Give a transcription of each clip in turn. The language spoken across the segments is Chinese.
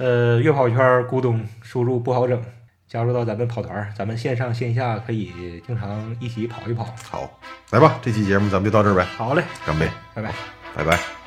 呃，月跑圈咕咚收入不好整，加入到咱们跑团，咱们线上线下可以经常一起跑一跑。好，来吧，这期节目咱们就到这儿呗。好嘞，干杯，拜拜，拜拜。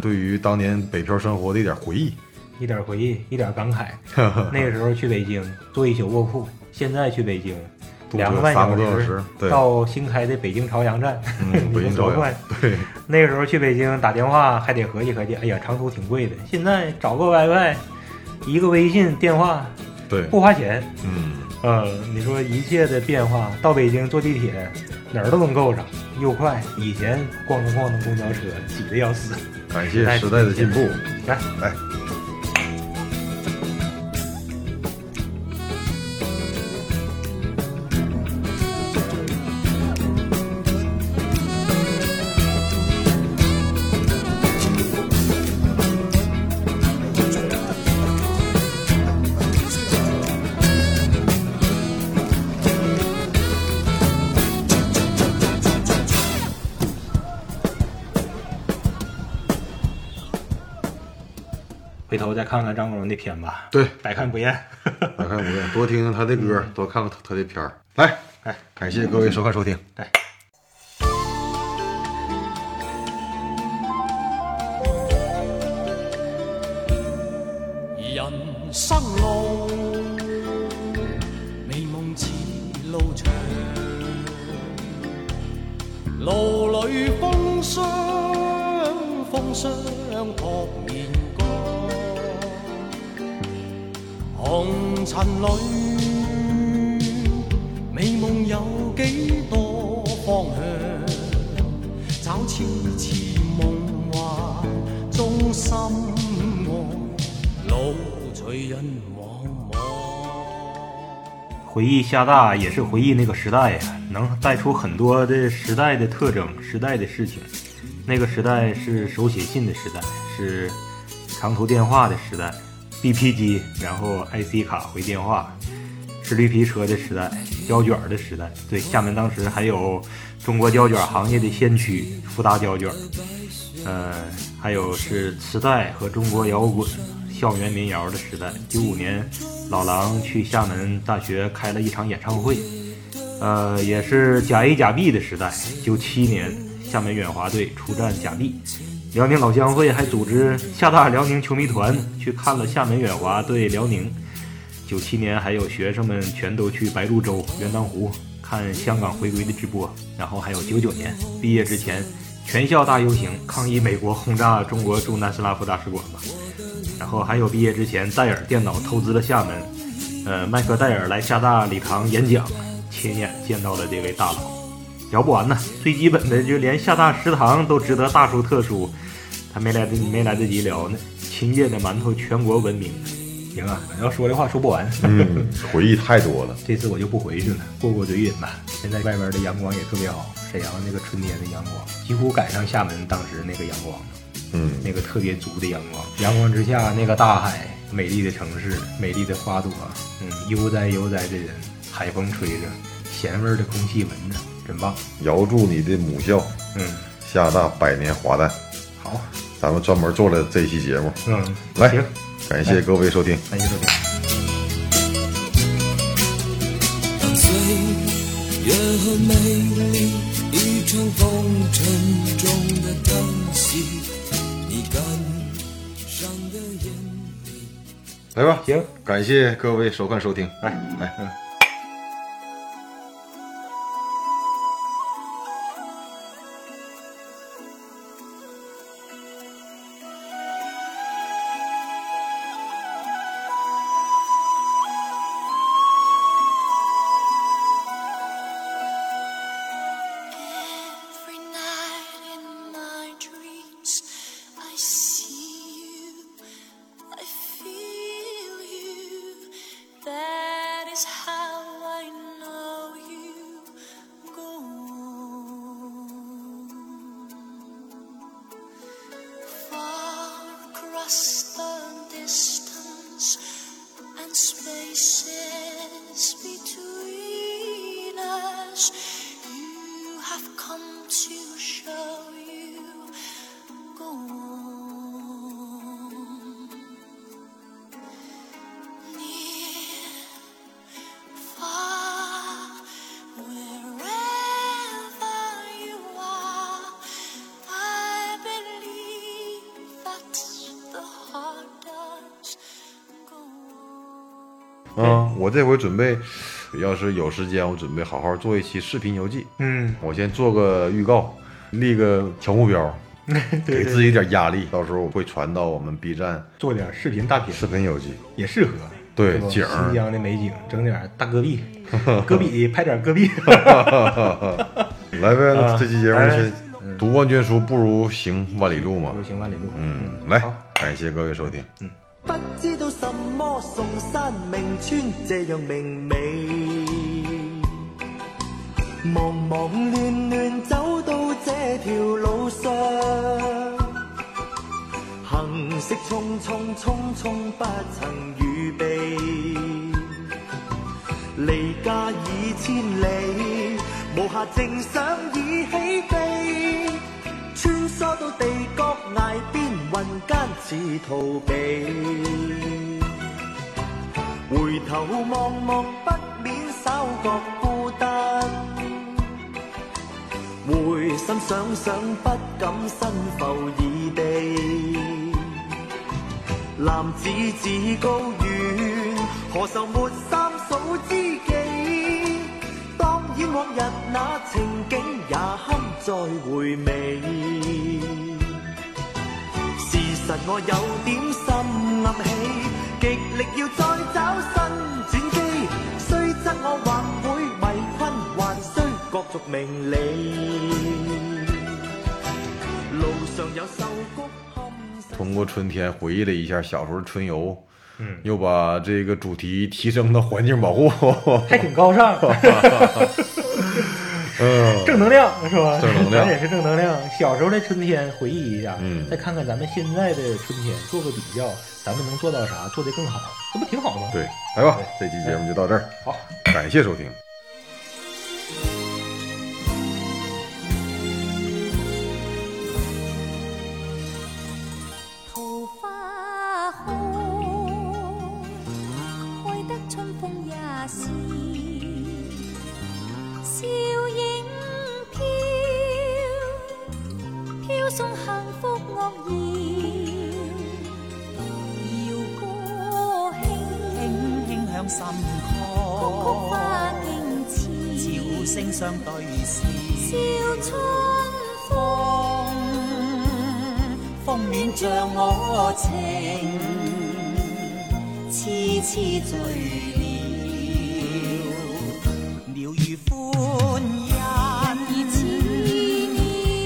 对于当年北漂生活的一点回忆，一点回忆，一点感慨。那个时候去北京坐一宿卧铺，现在去北京两个半小时，对，到新开的北京朝阳站，不用转换。对，那个时候去北京打电话还得合计合计，哎呀，长途挺贵的。现在找个 WiFi，一个微信电话，对，不花钱。嗯，呃，你说一切的变化，到北京坐地铁哪儿都能够上，又快。以前着逛着公交车挤得要死。感谢时代的进步，来来。看看张国荣的片吧，对，百看不厌，百看不厌。多听听他的歌，多看看他他的片儿。来，来，感谢各位收看收听。来。人生路，美梦似路长，路里风霜，风霜扑面。红尘里，美梦梦有几多方向？找痴痴中心人茫茫。回忆厦大，也是回忆那个时代呀，能带出很多的时代的特征、时代的事情。那个时代是手写信的时代，是长途电话的时代。B P 机，然后 I C 卡回电话，是绿皮车的时代，胶卷的时代。对，厦门当时还有中国胶卷行业的先驱富达胶卷，呃，还有是磁带和中国摇滚、校园民谣的时代。九五年，老狼去厦门大学开了一场演唱会，呃，也是假 A 假 B 的时代。九七年，厦门远华队出战假 B。辽宁老乡会还组织厦大辽宁球迷团去看了厦门远华对辽宁。九七年还有学生们全都去白鹭洲元灯湖看香港回归的直播，然后还有九九年毕业之前全校大游行抗议美国轰炸中国驻南斯拉夫大使馆吧。然后还有毕业之前戴尔电脑投资了厦门，呃，麦克戴尔来厦大礼堂演讲，亲眼见到了这位大佬。聊不完呢，最基本的就连厦大食堂都值得大书特书。他没来得没来得及聊，那秦姐的馒头全国闻名。行啊，要说的话说不完。嗯，回忆太多了。这次我就不回去了，过过嘴瘾吧。现在外边的阳光也特别好，沈阳那个春天的阳光几乎赶上厦门当时那个阳光了。嗯，那个特别足的阳光，阳光之下那个大海，美丽的城市，美丽的花朵，嗯，悠哉悠哉的人，海风吹着。咸味儿的空气闻着真棒！遥祝你的母校，嗯，厦大百年华诞。好，咱们专门做了这期节目，嗯，来，行，感谢各位收听，感谢收听。来吧行，感谢各位收看收听，来来。past the distance and spaces. 我这回准备，要是有时间，我准备好好做一期视频游记。嗯，我先做个预告，立个小目标，给自己点压力。到时候会传到我们 B 站，做点视频大片，视频游记也适合。对，景新疆的美景，整点大戈壁，戈壁 拍点戈壁。来呗，这期节目先读万卷书不如行万里路嘛，行万里路。嗯，来，感谢各位收听。嗯。不知道什么送山明村这样明媚，忙忙乱乱走到这条路上，行色匆匆匆匆不曾预备，离家已千里，无暇静想已起飞。坐到地角崖边，云间似逃避。回头望望，不免稍觉孤单。回心想想，不敢身浮异地。男子志高远，何愁没三嫂知己？往日那情景也堪再回味事实我有点心暗喜极力要再找新转机虽则我或会为困，还需各逐名利路上有首歌通过春天回忆了一下小时候春游嗯，又把这个主题提升到环境保护，还挺高尚。嗯，正能量是吧？正能量也是正能量。小时候的春天回忆一下，嗯，再看看咱们现在的春天，做个比较，咱们能做到啥？做得更好，这不挺好吗？对，来吧，这期节目就到这儿。好，感谢收听。花惊次，笑声相对时。笑春风，风暖将我情，痴痴醉了。鸟语欢欣，似，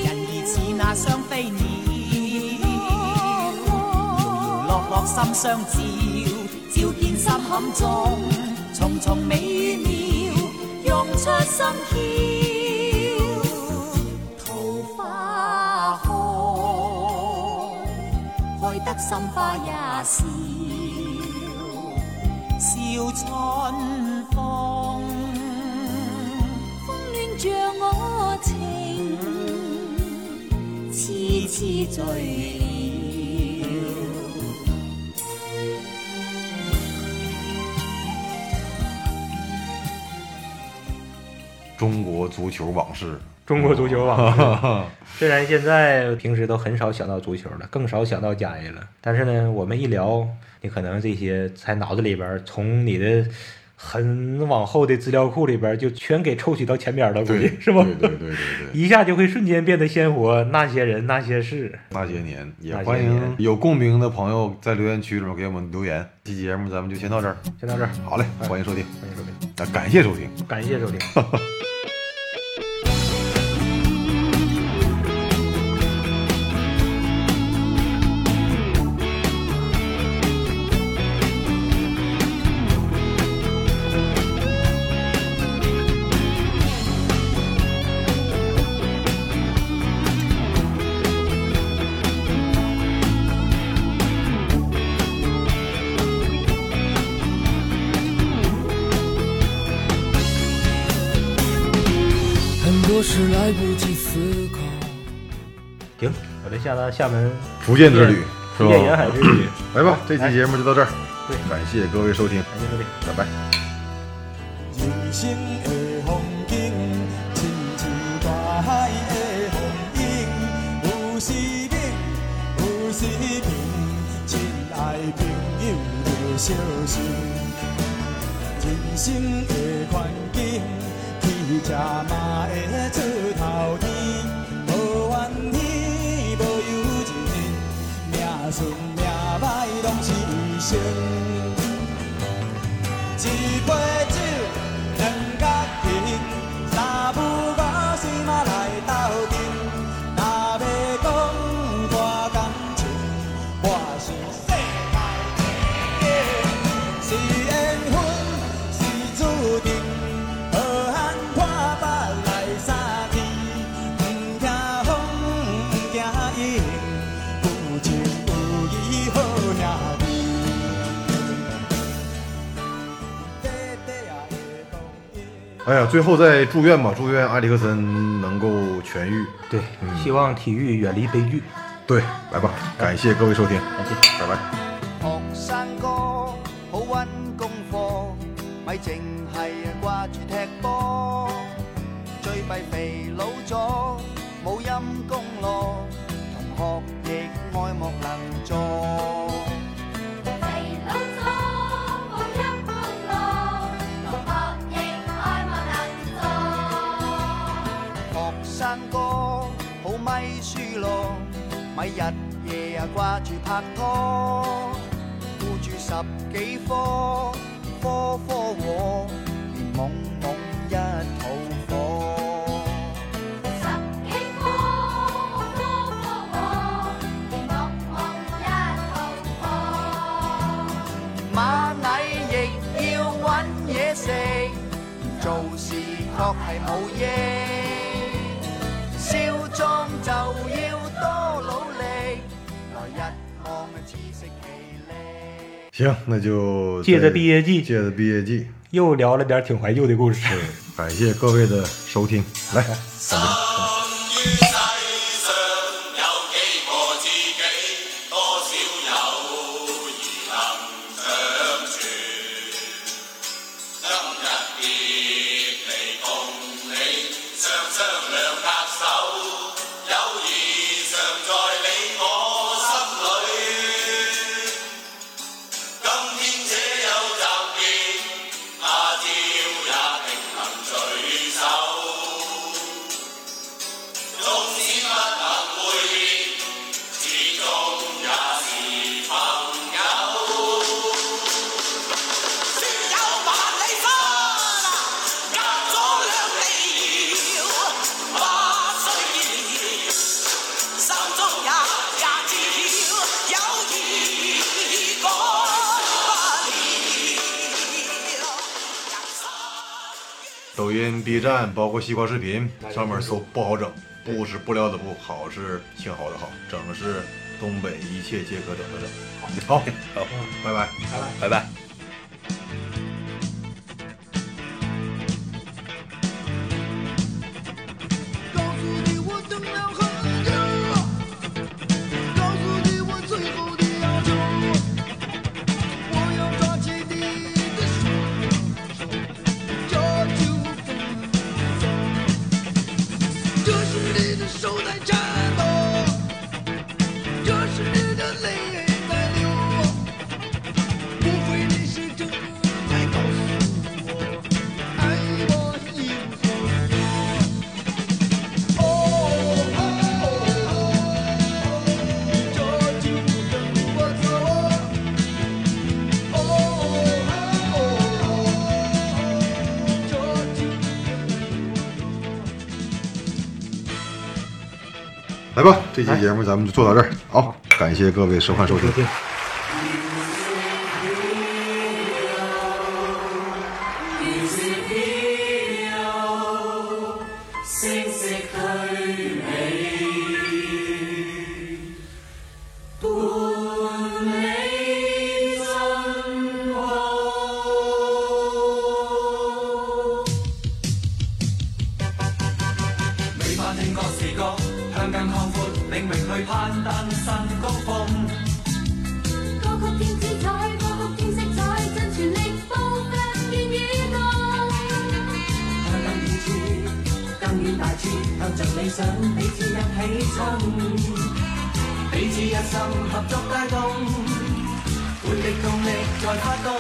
人儿似那双飞鸟，遥遥落落心相照，照见心坎中。重美妙，用出心跳。桃花开，开得心花也笑。笑春风，风暖像我情，痴痴醉。中国足球往事。中国足球往事。虽然现在平时都很少想到足球了，更少想到家人了，但是呢，我们一聊，你可能这些在脑子里边，从你的。很往后的资料库里边就全给抽取到前边了，估计是吧？对对对对对，一下就会瞬间变得鲜活。那些人、那些事、那些年，也欢迎有共鸣的朋友在留言区里面给我们留言。这期节目咱们就先到这儿，先到这儿。好嘞，欢迎收听，欢迎收听。感谢收听，感谢收听。停！我这下到厦门，福建之旅，福建沿海之旅。来吧，这期节目就到这儿。对，感谢各位收听，感谢各位，拜拜。一杯。哎呀，最后再祝愿吧，祝愿埃里克森能够痊愈。对，希望体育远离悲剧。对，来吧，感谢各位收听，再见，拜拜。日夜啊挂住拍拖，顾住十几科科科我，连懵懵一肚火。十几科科科我，连懵懵一肚火。蚂蚁亦要搵嘢食，做事确系冇益。行，那就借着毕业季，借着毕业季，又聊了点挺怀旧的故事。感谢各位的收听，来，咱 杯。B 站包括西瓜视频上面搜不好整，布是布料的布，好是挺好的好，整是东北一切皆可整的整，好好，拜拜拜拜拜拜。来吧，这期节目咱们就做到这儿，好，感谢各位收看收听。向着理想，彼此一起冲，彼此一心合作带动，活力共力在发动。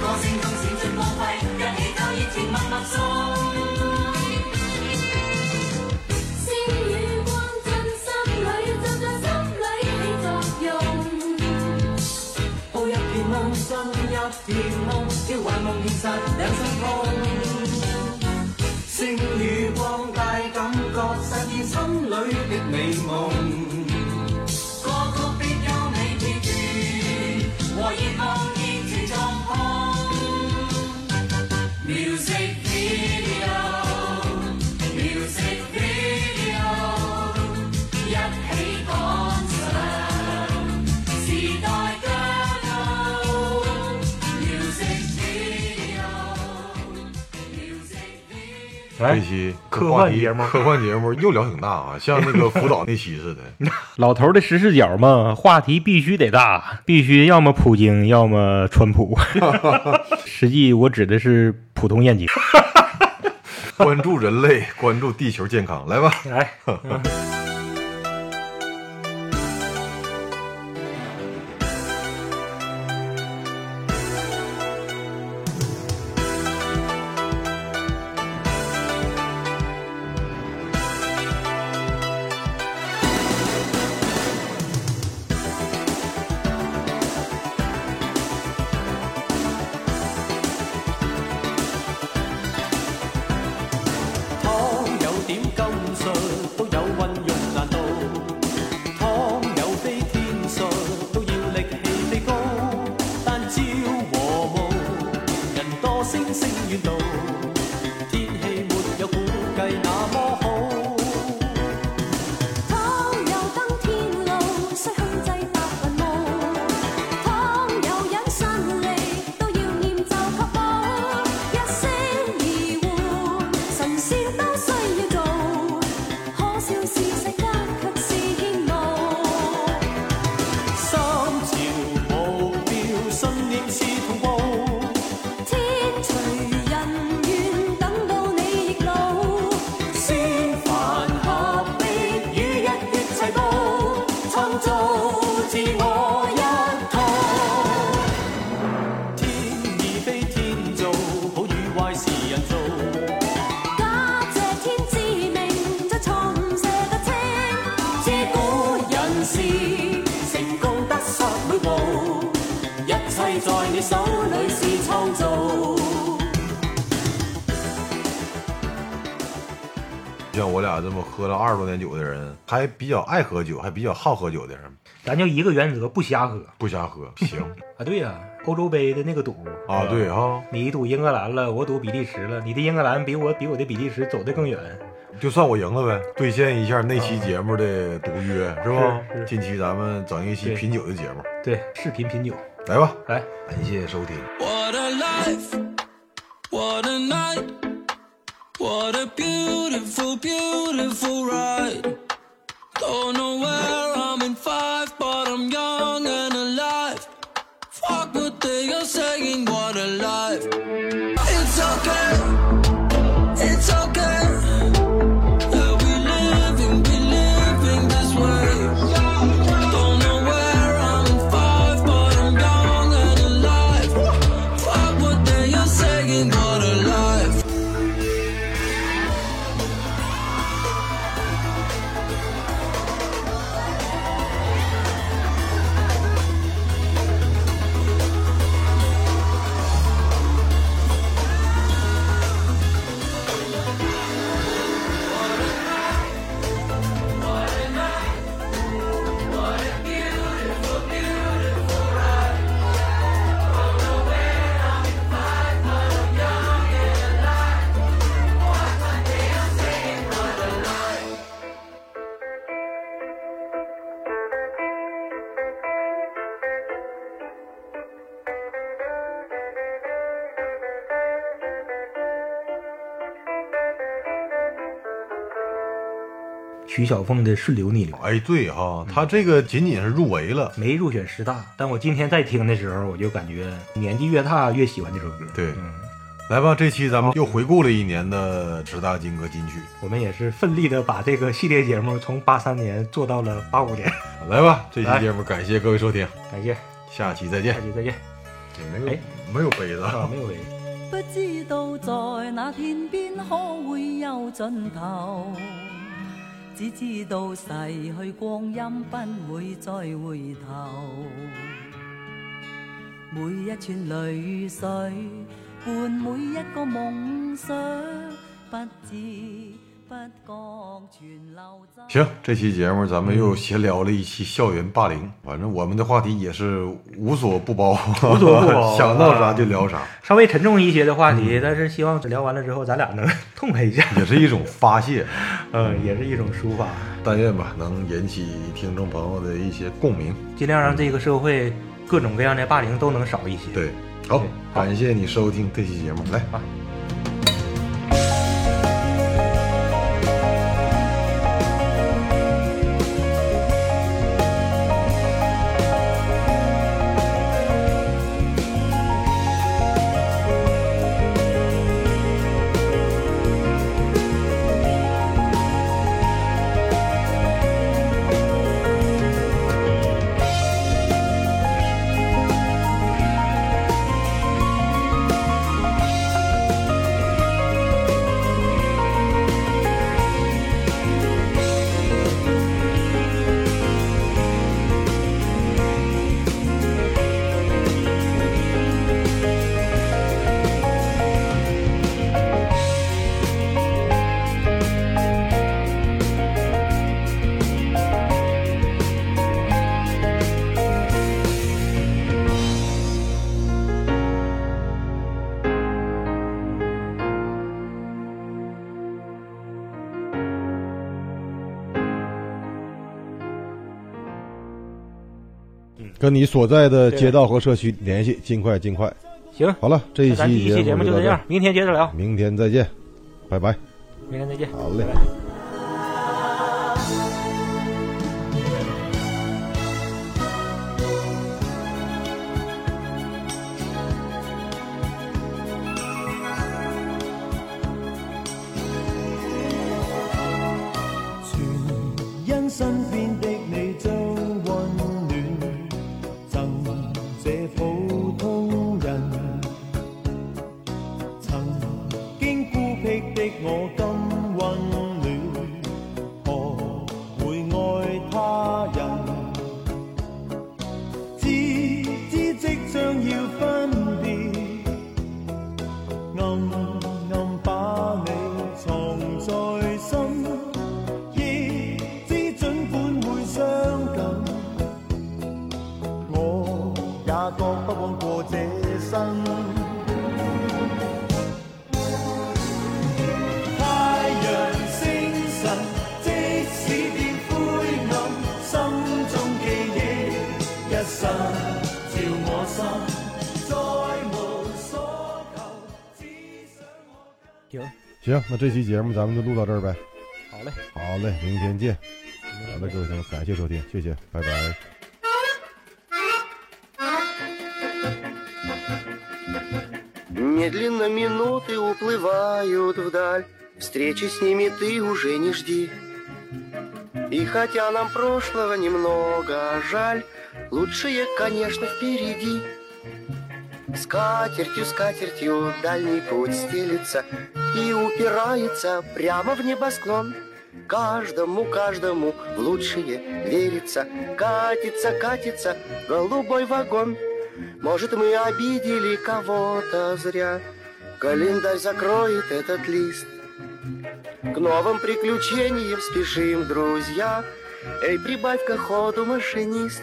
歌声中闪出光辉，一起奏热情默默送。星与光进心里，就在心里起作用。抱入片梦，想入片梦，要幻梦现实，两心通。星与光带，感觉实现心里的美梦。这期科幻节目，科幻节目又聊挺大啊，像那个福岛那期似的。老头的十视角嘛，话题必须得大，必须要么普京，要么川普。实际我指的是普通燕京。关注人类，关注地球健康，来吧，来。二十多年酒的人，还比较爱喝酒，还比较好喝酒的人。咱就一个原则，不瞎喝，不瞎喝，行 啊。对呀，欧洲杯的那个赌啊，对哈，你赌英格兰了，我赌比利时了，你的英格兰比我比我的比利时走得更远，就算我赢了呗，兑现一下那期节目的赌约是吧？近期咱们整一期品酒的节目，对，视频品酒，来吧，来，感谢收听。life, night, What a beautiful, beautiful ride. Don't know where I'm in five, but I'm young and alive. Fuck what they are saying, what a life. It's okay, it's okay. What they are saying, 曲小凤的《顺流逆流》哎，对哈，她这个仅仅是入围了，没入选十大。但我今天在听的时候，我就感觉年纪越大越喜欢这首歌。对，来吧，这期咱们又回顾了一年的十大金歌金曲。我们也是奋力的把这个系列节目从八三年做到了八五年。来吧，这期节目感谢各位收听，感谢，下期再见，下期再见。没有，没有杯子啊，没有杯。只知道逝去光阴不会再回头，每一串泪水伴每一个梦想，不知。行，这期节目咱们又闲聊了一期校园霸凌，反正我们的话题也是无所不包，无所不包，想到啥就聊啥，稍微沉重一些的话题，但是希望聊完了之后，咱俩能 痛快一下，也是一种发泄，嗯，也是一种抒发，但愿吧，能引起听众朋友的一些共鸣，尽量让这个社会各种各样的霸凌都能少一些。对，好，感谢你收听这期节目，来。跟你所在的街道和社区联系，尽快尽快。行，好了，这一期节目就这样，明天接着聊。明天再见，拜拜。明天再见。好嘞。行，行，那这期节目咱们就录到这儿呗。好嘞，好嘞，明天见。好嘞，各位朋友，感谢收听，谢谢，拜拜。 Медленно минуты уплывают вдаль, Встречи с ними ты уже не жди. И хотя нам прошлого немного жаль, Лучшее, конечно, впереди. Скатертью, скатертью дальний путь стелится и упирается прямо в небосклон. Каждому, каждому в лучшее верится, катится, катится голубой вагон. Может, мы обидели кого-то зря, календарь закроет этот лист. К новым приключениям спешим, друзья, Эй, прибавь-ка ходу, машинист.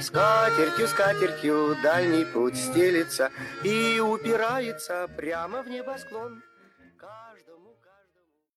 С катертью, дальний путь стелится и упирается прямо в небосклон.